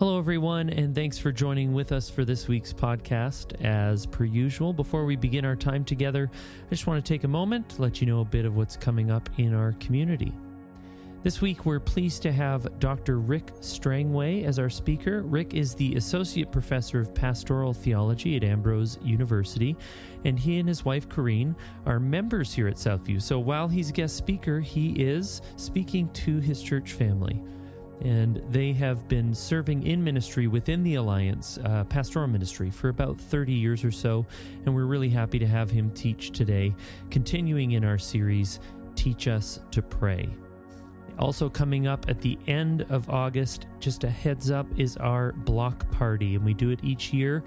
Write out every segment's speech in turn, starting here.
Hello, everyone, and thanks for joining with us for this week's podcast. As per usual, before we begin our time together, I just want to take a moment to let you know a bit of what's coming up in our community. This week, we're pleased to have Dr. Rick Strangway as our speaker. Rick is the Associate Professor of Pastoral Theology at Ambrose University, and he and his wife, Corrine, are members here at Southview. So while he's a guest speaker, he is speaking to his church family and they have been serving in ministry within the Alliance, uh, pastoral ministry, for about 30 years or so. And we're really happy to have him teach today, continuing in our series, Teach Us to Pray. Also, coming up at the end of August, just a heads up, is our block party, and we do it each year.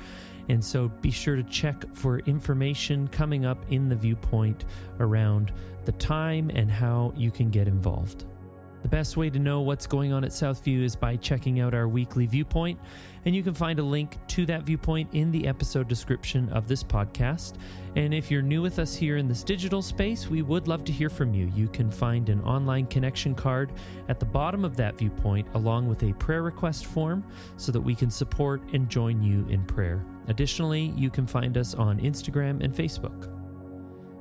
And so be sure to check for information coming up in the viewpoint around the time and how you can get involved. The best way to know what's going on at Southview is by checking out our weekly viewpoint, and you can find a link to that viewpoint in the episode description of this podcast. And if you're new with us here in this digital space, we would love to hear from you. You can find an online connection card at the bottom of that viewpoint, along with a prayer request form, so that we can support and join you in prayer. Additionally, you can find us on Instagram and Facebook.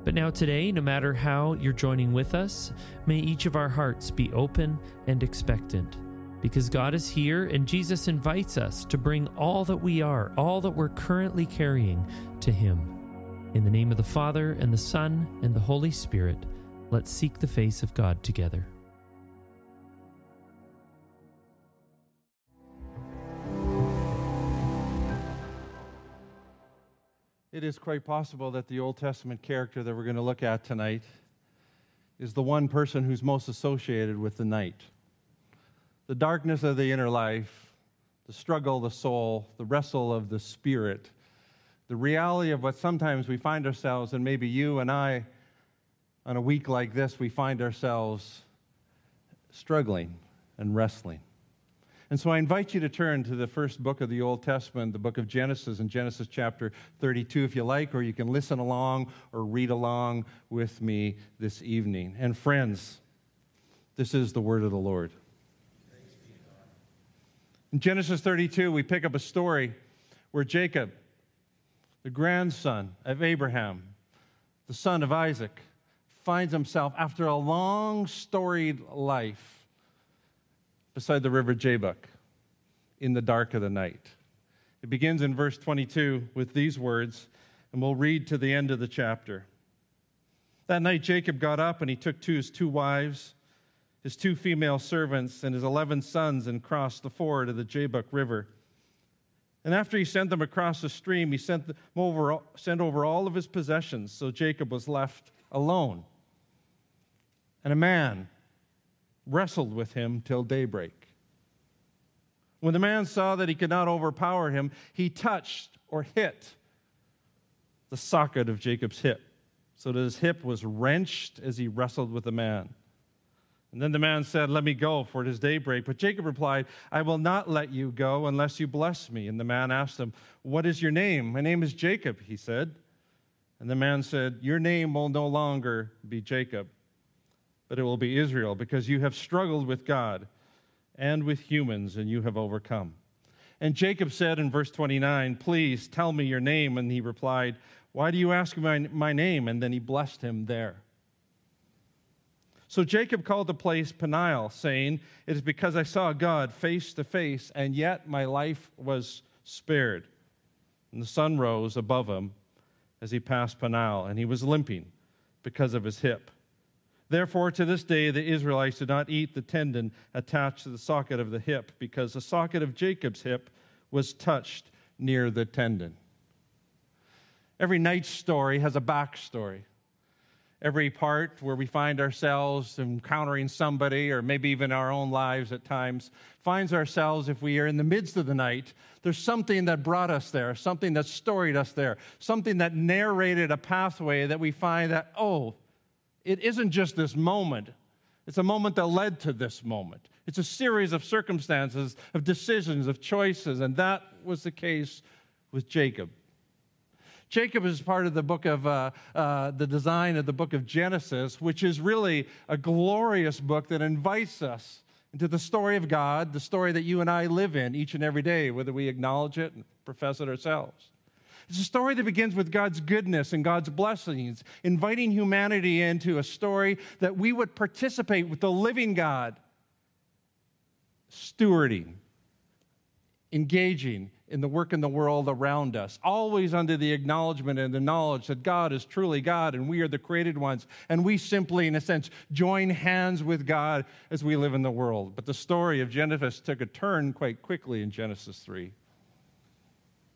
But now, today, no matter how you're joining with us, may each of our hearts be open and expectant. Because God is here and Jesus invites us to bring all that we are, all that we're currently carrying, to Him. In the name of the Father, and the Son, and the Holy Spirit, let's seek the face of God together. It is quite possible that the Old Testament character that we're going to look at tonight is the one person who's most associated with the night. The darkness of the inner life, the struggle of the soul, the wrestle of the spirit, the reality of what sometimes we find ourselves, and maybe you and I, on a week like this, we find ourselves struggling and wrestling. And so I invite you to turn to the first book of the Old Testament, the book of Genesis, in Genesis chapter 32, if you like, or you can listen along or read along with me this evening. And friends, this is the word of the Lord. In Genesis 32, we pick up a story where Jacob, the grandson of Abraham, the son of Isaac, finds himself after a long storied life beside the river Jabbok in the dark of the night. It begins in verse 22 with these words, and we'll read to the end of the chapter. That night, Jacob got up and he took two, his two wives, his two female servants, and his 11 sons and crossed the ford of the Jabbok River. And after he sent them across the stream, he sent, them over, sent over all of his possessions, so Jacob was left alone. And a man wrestled with him till daybreak. When the man saw that he could not overpower him, he touched or hit the socket of Jacob's hip, so that his hip was wrenched as he wrestled with the man. And then the man said, Let me go, for it is daybreak. But Jacob replied, I will not let you go unless you bless me. And the man asked him, What is your name? My name is Jacob, he said. And the man said, Your name will no longer be Jacob but it will be Israel, because you have struggled with God and with humans, and you have overcome. And Jacob said in verse 29, Please tell me your name. And he replied, Why do you ask my, my name? And then he blessed him there. So Jacob called the place Peniel, saying, It is because I saw God face to face, and yet my life was spared. And the sun rose above him as he passed Peniel, and he was limping because of his hip. Therefore, to this day, the Israelites did not eat the tendon attached to the socket of the hip, because the socket of Jacob's hip was touched near the tendon. Every night story has a backstory. Every part where we find ourselves encountering somebody, or maybe even our own lives at times, finds ourselves, if we are in the midst of the night, there's something that brought us there, something that storied us there, something that narrated a pathway that we find that, oh, it isn't just this moment, it's a moment that led to this moment. It's a series of circumstances, of decisions, of choices, and that was the case with Jacob. Jacob is part of the book of uh, uh, the design of the book of Genesis, which is really a glorious book that invites us into the story of God, the story that you and I live in each and every day, whether we acknowledge it and profess it ourselves. It's a story that begins with God's goodness and God's blessings, inviting humanity into a story that we would participate with the living God, stewarding, engaging in the work in the world around us, always under the acknowledgement and the knowledge that God is truly God and we are the created ones. And we simply, in a sense, join hands with God as we live in the world. But the story of Genesis took a turn quite quickly in Genesis 3.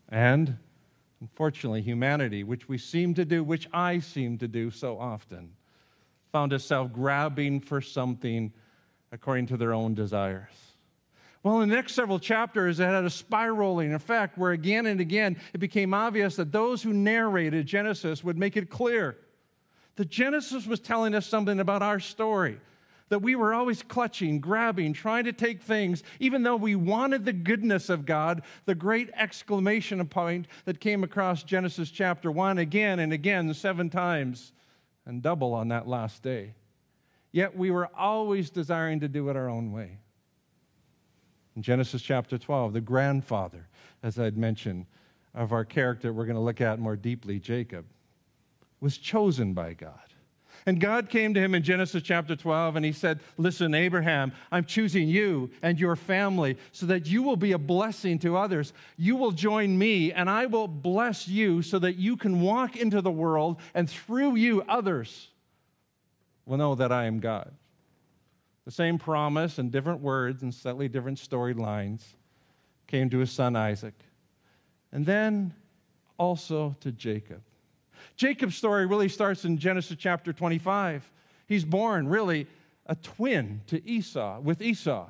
And Unfortunately, humanity, which we seem to do, which I seem to do so often, found itself grabbing for something according to their own desires. Well, in the next several chapters, it had a spiraling effect where again and again it became obvious that those who narrated Genesis would make it clear that Genesis was telling us something about our story that we were always clutching, grabbing, trying to take things, even though we wanted the goodness of God, the great exclamation point that came across Genesis chapter 1 again and again, seven times, and double on that last day. Yet we were always desiring to do it our own way. In Genesis chapter 12, the grandfather, as I'd mentioned, of our character we're going to look at more deeply, Jacob, was chosen by God. And God came to him in Genesis chapter 12 and he said, Listen, Abraham, I'm choosing you and your family so that you will be a blessing to others. You will join me and I will bless you so that you can walk into the world and through you, others will know that I am God. The same promise and different words and slightly different storylines came to his son Isaac. And then also to Jacob. Jacob's story really starts in Genesis chapter 25. He's born, really, a twin to Esau, with Esau.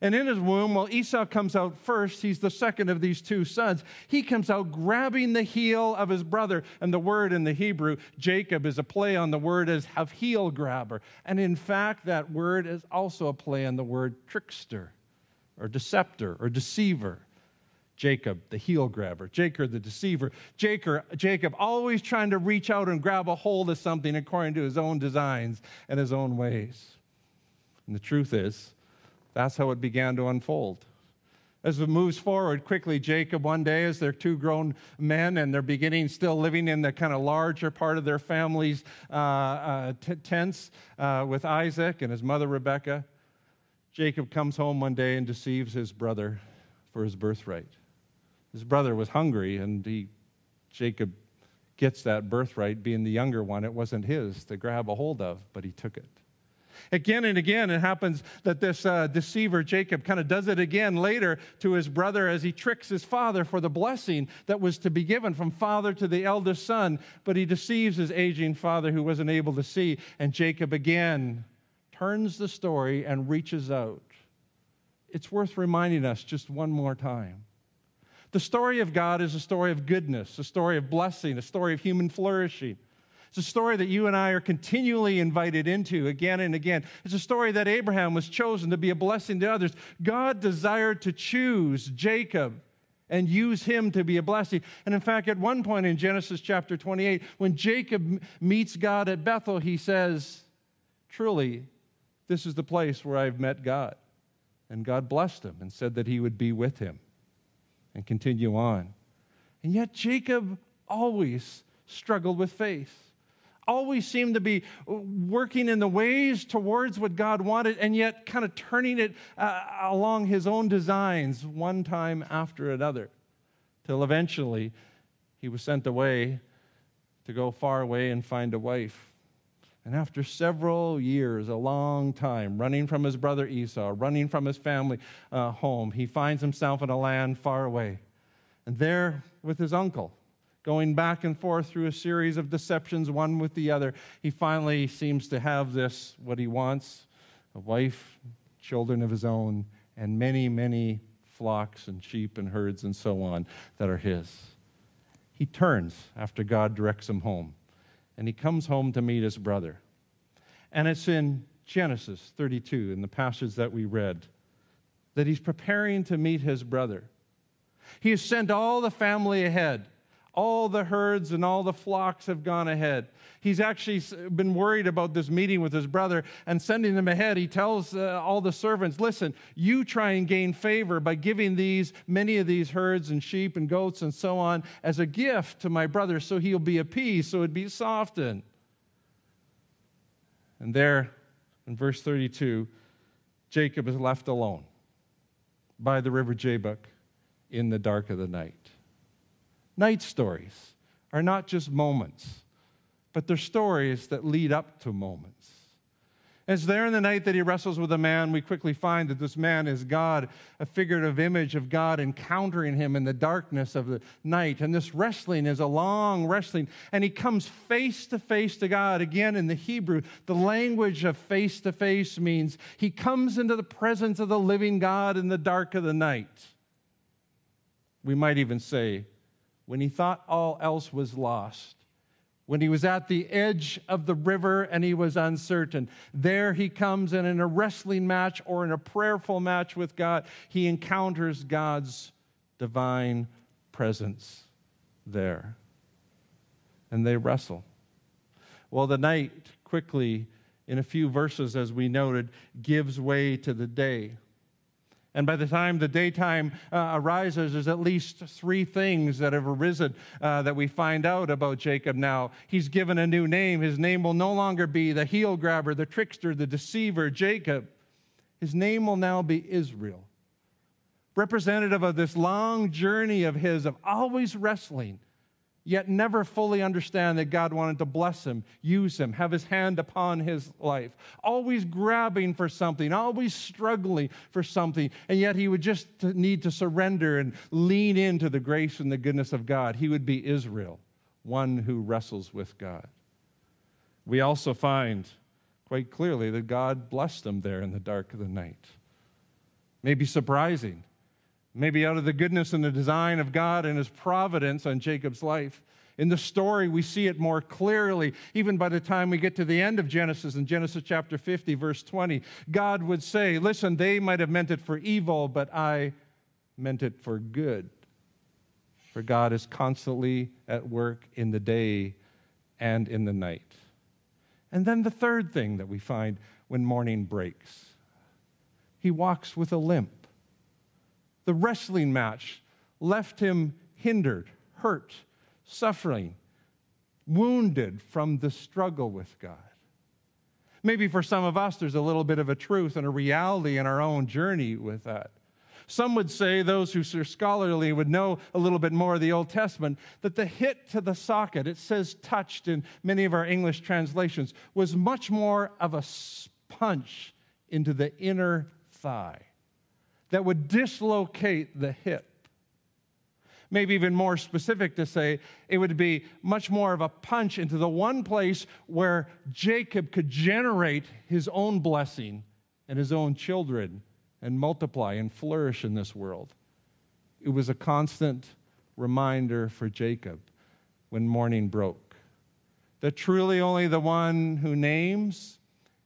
And in his womb, while Esau comes out first, he's the second of these two sons. He comes out grabbing the heel of his brother. And the word in the Hebrew, Jacob, is a play on the word as of heel grabber. And in fact, that word is also a play on the word trickster or deceptor or deceiver. Jacob, the heel grabber, Jacob, the deceiver, Jacob, Jacob always trying to reach out and grab a hold of something according to his own designs and his own ways. And the truth is, that's how it began to unfold. As it moves forward quickly, Jacob, one day, as they're two grown men and they're beginning still living in the kind of larger part of their family's uh, uh, t- tents uh, with Isaac and his mother Rebekah, Jacob comes home one day and deceives his brother for his birthright. His brother was hungry, and he, Jacob gets that birthright, being the younger one. It wasn't his to grab a hold of, but he took it. Again and again, it happens that this uh, deceiver, Jacob, kind of does it again later to his brother as he tricks his father for the blessing that was to be given from father to the eldest son. But he deceives his aging father who wasn't able to see. And Jacob again turns the story and reaches out. It's worth reminding us just one more time the story of God is a story of goodness, a story of blessing, a story of human flourishing. It's a story that you and I are continually invited into again and again. It's a story that Abraham was chosen to be a blessing to others. God desired to choose Jacob and use him to be a blessing. And in fact, at one point in Genesis chapter 28, when Jacob meets God at Bethel, he says, Truly, this is the place where I've met God. And God blessed him and said that he would be with him and continue on. And yet, Jacob always struggled with faith, always seemed to be working in the ways towards what God wanted, and yet kind of turning it uh, along his own designs one time after another, till eventually he was sent away to go far away and find a wife. And after several years, a long time, running from his brother Esau, running from his family uh, home, he finds himself in a land far away. And there, with his uncle, going back and forth through a series of deceptions, one with the other, he finally seems to have this, what he wants a wife, children of his own, and many, many flocks and sheep and herds and so on that are his. He turns after God directs him home and he comes home to meet his brother. And it's in Genesis 32, in the passage that we read, that he's preparing to meet his brother. He has sent all the family ahead, All the herds and all the flocks have gone ahead. He's actually been worried about this meeting with his brother and sending them ahead. He tells uh, all the servants, Listen, you try and gain favor by giving these, many of these herds and sheep and goats and so on, as a gift to my brother so he'll be appeased, so it'd be softened. And there, in verse 32, Jacob is left alone by the river Jabbok in the dark of the night. Night stories are not just moments, but they're stories that lead up to moments. It's there in the night that he wrestles with a man, we quickly find that this man is God, a figurative image of God encountering him in the darkness of the night. And this wrestling is a long wrestling, and he comes face to face to God. Again, in the Hebrew, the language of face to face means he comes into the presence of the living God in the dark of the night. We might even say, when he thought all else was lost, when he was at the edge of the river and he was uncertain. There he comes, and in a wrestling match or in a prayerful match with God, he encounters God's divine presence there. And they wrestle. Well, the night quickly, in a few verses, as we noted, gives way to the day. And by the time the daytime uh, arises, there's at least three things that have arisen uh, that we find out about Jacob now. He's given a new name. His name will no longer be the heel grabber, the trickster, the deceiver, Jacob. His name will now be Israel. Representative of this long journey of his of always wrestling yet never fully understand that God wanted to bless him, use him, have his hand upon his life. Always grabbing for something, always struggling for something, and yet he would just need to surrender and lean into the grace and the goodness of God. He would be Israel, one who wrestles with God. We also find quite clearly that God blessed them there in the dark of the night. Maybe surprising maybe out of the goodness and the design of God and his providence on Jacob's life. In the story, we see it more clearly, even by the time we get to the end of Genesis, in Genesis chapter 50, verse 20. God would say, Listen, they might have meant it for evil, but I meant it for good. For God is constantly at work in the day and in the night. And then the third thing that we find when morning breaks he walks with a limp the wrestling match left him hindered, hurt, suffering, wounded from the struggle with God. Maybe for some of us, there's a little bit of a truth and a reality in our own journey with that. Some would say, those who are scholarly would know a little bit more of the Old Testament, that the hit to the socket, it says touched in many of our English translations, was much more of a punch into the inner thigh that would dislocate the hip. Maybe even more specific to say, it would be much more of a punch into the one place where Jacob could generate his own blessing and his own children and multiply and flourish in this world. It was a constant reminder for Jacob when morning broke that truly only the one who names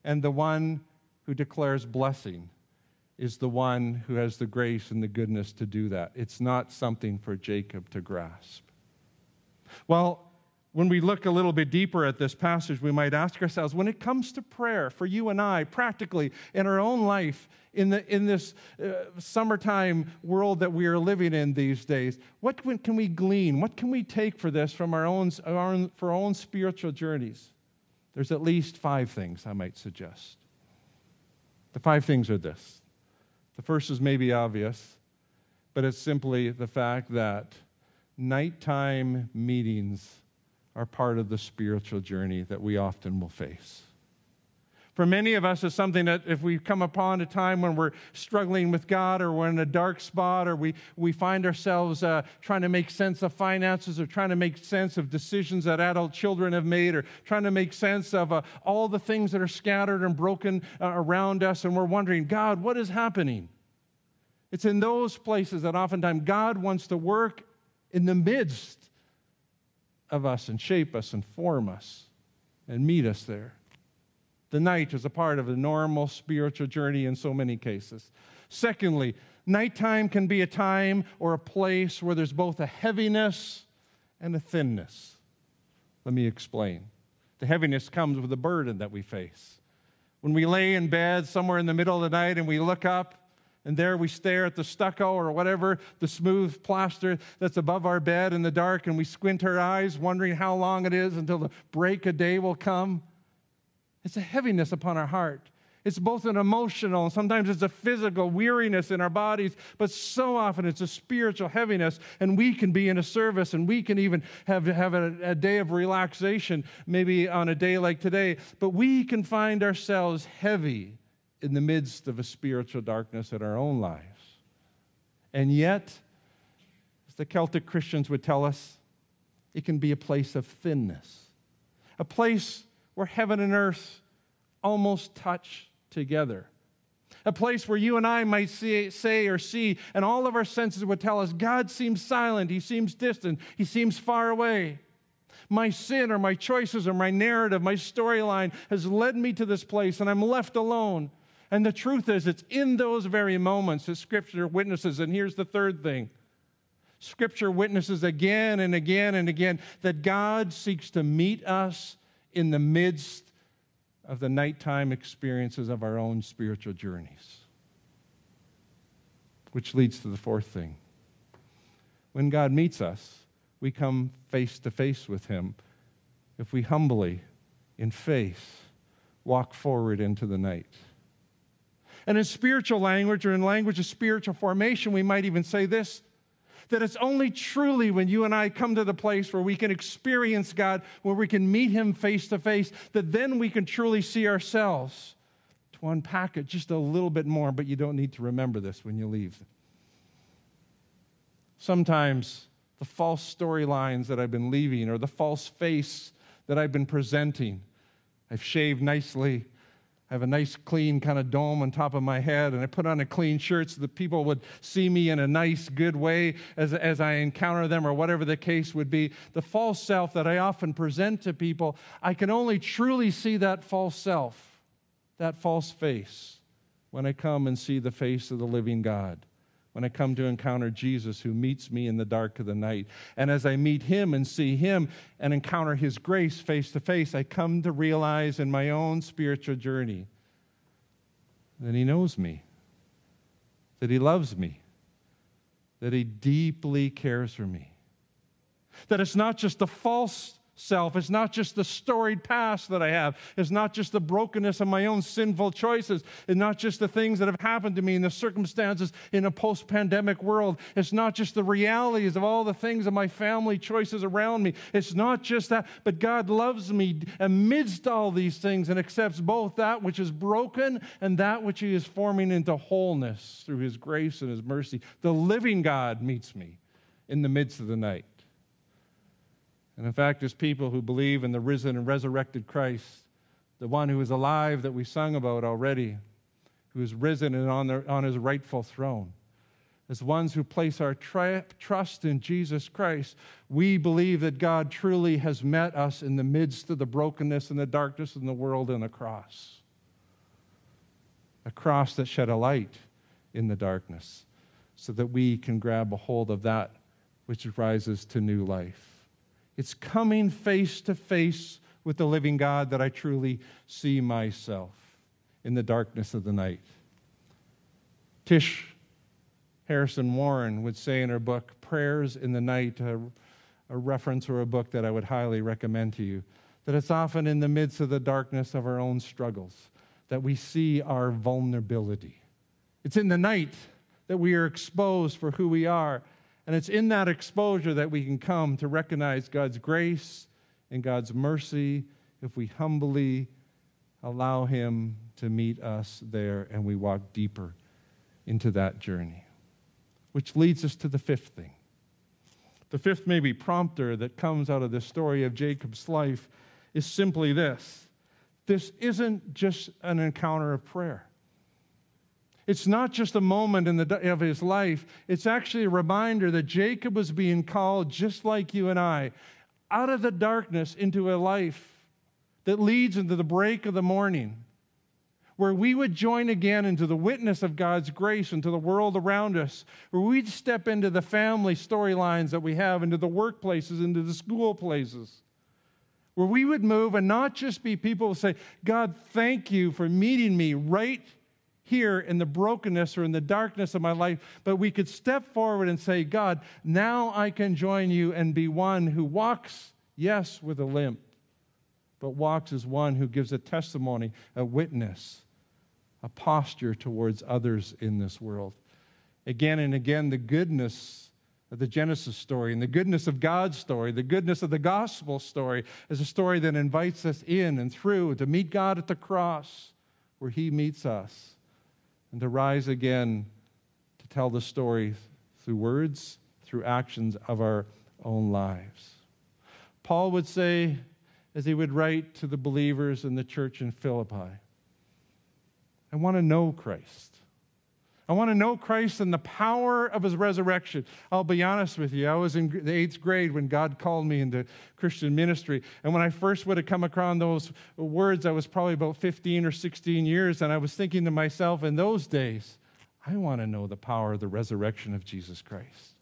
and the one who declares blessing is the one who has the grace and the goodness to do that. It's not something for Jacob to grasp. Well, when we look a little bit deeper at this passage, we might ask ourselves when it comes to prayer for you and I, practically in our own life, in, the, in this uh, summertime world that we are living in these days, what can we glean? What can we take for this from our own, our for our own spiritual journeys? There's at least five things I might suggest. The five things are this the first is maybe obvious, but it's simply the fact that nighttime meetings are part of the spiritual journey that we often will face. For many of us, it's something that if we come upon a time when we're struggling with God or we're in a dark spot or we, we find ourselves uh, trying to make sense of finances or trying to make sense of decisions that adult children have made or trying to make sense of uh, all the things that are scattered and broken uh, around us, and we're wondering, God, what is happening? It's in those places that oftentimes God wants to work in the midst of us and shape us and form us and meet us there. The night is a part of the normal spiritual journey in so many cases. Secondly, nighttime can be a time or a place where there's both a heaviness and a thinness. Let me explain. The heaviness comes with the burden that we face. When we lay in bed somewhere in the middle of the night and we look up, and there we stare at the stucco or whatever, the smooth plaster that's above our bed in the dark, and we squint our eyes, wondering how long it is until the break of day will come. It's a heaviness upon our heart. It's both an emotional and sometimes it's a physical weariness in our bodies, but so often it's a spiritual heaviness. And we can be in a service and we can even have, have a, a day of relaxation, maybe on a day like today, but we can find ourselves heavy in the midst of a spiritual darkness in our own lives. And yet, as the Celtic Christians would tell us, it can be a place of thinness, a place where heaven and earth almost touch together. A place where you and I might see, say or see, and all of our senses would tell us God seems silent, He seems distant, He seems far away. My sin or my choices or my narrative, my storyline has led me to this place, and I'm left alone. And the truth is, it's in those very moments that Scripture witnesses. And here's the third thing Scripture witnesses again and again and again that God seeks to meet us in the midst of the nighttime experiences of our own spiritual journeys. Which leads to the fourth thing. When God meets us, we come face to face with Him if we humbly, in faith, walk forward into the night. And in spiritual language or in language of spiritual formation, we might even say this that it's only truly when you and I come to the place where we can experience God, where we can meet Him face to face, that then we can truly see ourselves. To unpack it just a little bit more, but you don't need to remember this when you leave. Sometimes the false storylines that I've been leaving or the false face that I've been presenting, I've shaved nicely, I have a nice, clean kind of dome on top of my head, and I put on a clean shirt so that people would see me in a nice, good way as, as I encounter them, or whatever the case would be. The false self that I often present to people, I can only truly see that false self, that false face, when I come and see the face of the living God when I come to encounter Jesus who meets me in the dark of the night. And as I meet him and see him and encounter his grace face to face, I come to realize in my own spiritual journey that he knows me, that he loves me, that he deeply cares for me. That it's not just a false self. It's not just the storied past that I have. It's not just the brokenness of my own sinful choices. It's not just the things that have happened to me and the circumstances in a post pandemic world. It's not just the realities of all the things of my family choices around me. It's not just that, but God loves me amidst all these things and accepts both that which is broken and that which He is forming into wholeness through His grace and His mercy. The living God meets me in the midst of the night. And in fact, as people who believe in the risen and resurrected Christ, the one who is alive that we sung about already, who is risen and on, on his rightful throne, as ones who place our tri- trust in Jesus Christ, we believe that God truly has met us in the midst of the brokenness and the darkness in the world in the cross. A cross that shed a light in the darkness so that we can grab a hold of that which rises to new life. It's coming face to face with the living God that I truly see myself in the darkness of the night. Tish Harrison Warren would say in her book, Prayers in the Night, a, a, reference or a book that I would highly recommend to you, that it's often in the midst of the darkness of our own struggles that we see our vulnerability. It's in the night that we are exposed for who we are. And it's in that exposure that we can come to recognize God's grace and God's mercy if we humbly allow Him to meet us there and we walk deeper into that journey. Which leads us to the fifth thing. The fifth, maybe, prompter that comes out of the story of Jacob's life is simply this this isn't just an encounter of prayer. It's not just a moment in the, of his life, it's actually a reminder that Jacob was being called, just like you and I, out of the darkness into a life that leads into the break of the morning, where we would join again into the witness of God's grace into the world around us, where we'd step into the family storylines that we have, into the workplaces, into the school places, where we would move and not just be people who say, God, thank you for meeting me right here in the brokenness or in the darkness of my life, but we could step forward and say, God, now I can join you and be one who walks, yes, with a limp, but walks as one who gives a testimony, a witness, a posture towards others in this world. Again and again, the goodness of the Genesis story and the goodness of God's story, the goodness of the gospel story, is a story that invites us in and through to meet God at the cross where He meets us and to rise again to tell the story through words, through actions of our own lives. Paul would say, as he would write to the believers in the church in Philippi, I want to know Christ. I want to know Christ and the power of his resurrection. I'll be honest with you. I was in the eighth grade when God called me into Christian ministry. And when I first would have come across those words, I was probably about 15 or 16 years. And I was thinking to myself in those days, I want to know the power of the resurrection of Jesus Christ.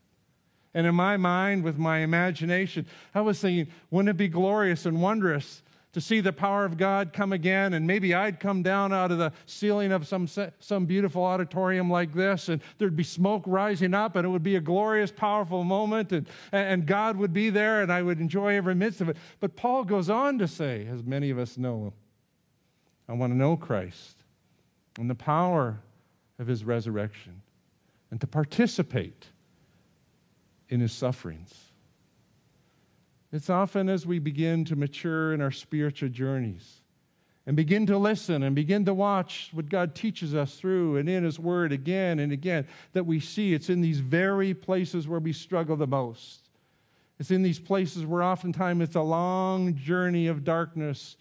And in my mind, with my imagination, I was thinking, wouldn't it be glorious and wondrous to see the power of God come again. And maybe I'd come down out of the ceiling of some, some beautiful auditorium like this, and there'd be smoke rising up, and it would be a glorious, powerful moment, and, and God would be there, and I would enjoy every midst of it. But Paul goes on to say, as many of us know, I want to know Christ and the power of his resurrection, and to participate in his sufferings. It's often as we begin to mature in our spiritual journeys and begin to listen and begin to watch what God teaches us through and in His Word again and again that we see it's in these very places where we struggle the most. It's in these places where oftentimes it's a long journey of darkness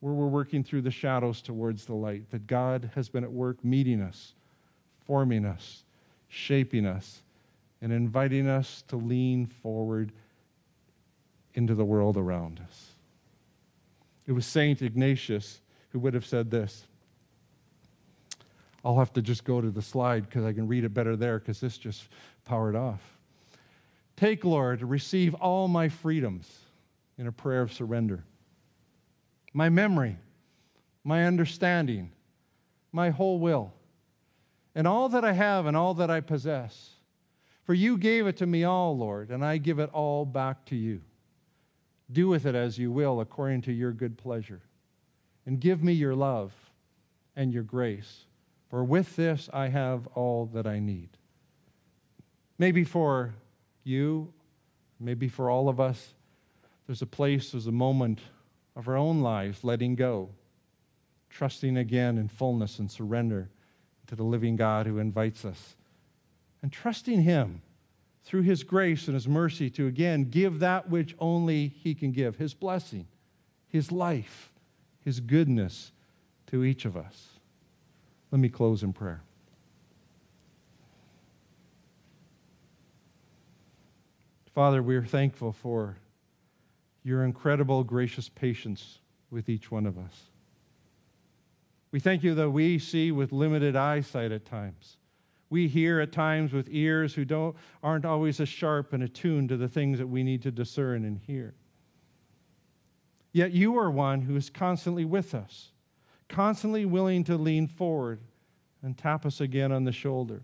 where we're working through the shadows towards the light, that God has been at work meeting us, forming us, shaping us, and inviting us to lean forward into the world around us. It was St. Ignatius who would have said this. I'll have to just go to the slide because I can read it better there because this just powered off. Take, Lord, receive all my freedoms in a prayer of surrender. My memory, my understanding, my whole will, and all that I have and all that I possess. For you gave it to me all, Lord, and I give it all back to you. Do with it as you will, according to your good pleasure. And give me your love and your grace, for with this I have all that I need. Maybe for you, maybe for all of us, there's a place, there's a moment of our own lives letting go, trusting again in fullness and surrender to the living God who invites us, and trusting Him through his grace and his mercy to again give that which only he can give his blessing, his life, his goodness to each of us. Let me close in prayer. Father, we are thankful for your incredible gracious patience with each one of us. We thank you that we see with limited eyesight at times. We hear at times with ears who don't, aren't always as sharp and attuned to the things that we need to discern and hear. Yet you are one who is constantly with us, constantly willing to lean forward and tap us again on the shoulder.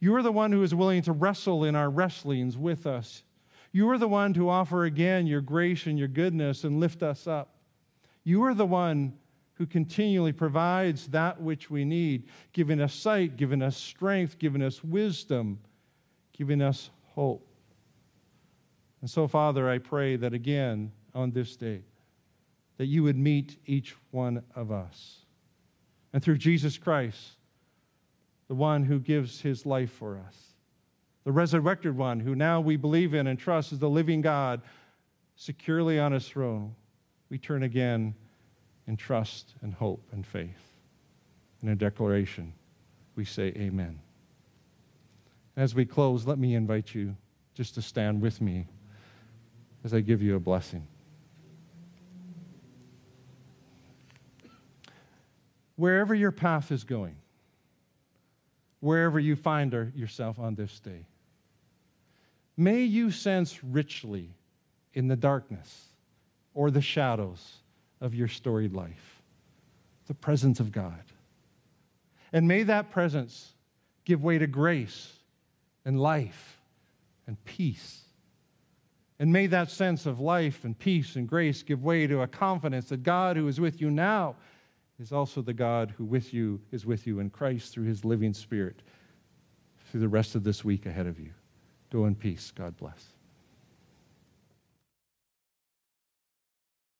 You are the one who is willing to wrestle in our wrestlings with us. You are the one to offer again your grace and your goodness and lift us up. You are the one who continually provides that which we need, giving us sight, giving us strength, giving us wisdom, giving us hope. And so, Father, I pray that again on this day, that you would meet each one of us. And through Jesus Christ, the one who gives his life for us, the resurrected one who now we believe in and trust is the living God securely on his throne, we turn again in trust and hope and faith. In a declaration, we say amen. As we close, let me invite you just to stand with me as I give you a blessing. wherever your path is going, wherever you find yourself on this day, may you sense richly in the darkness or the shadows of your storied life the presence of God. And may that presence give way to grace and life and peace. And may that sense of life and peace and grace give way to a confidence that God, who is with you now, is also the God who with you is with you in Christ through his living spirit through the rest of this week ahead of you. Go in peace. God bless.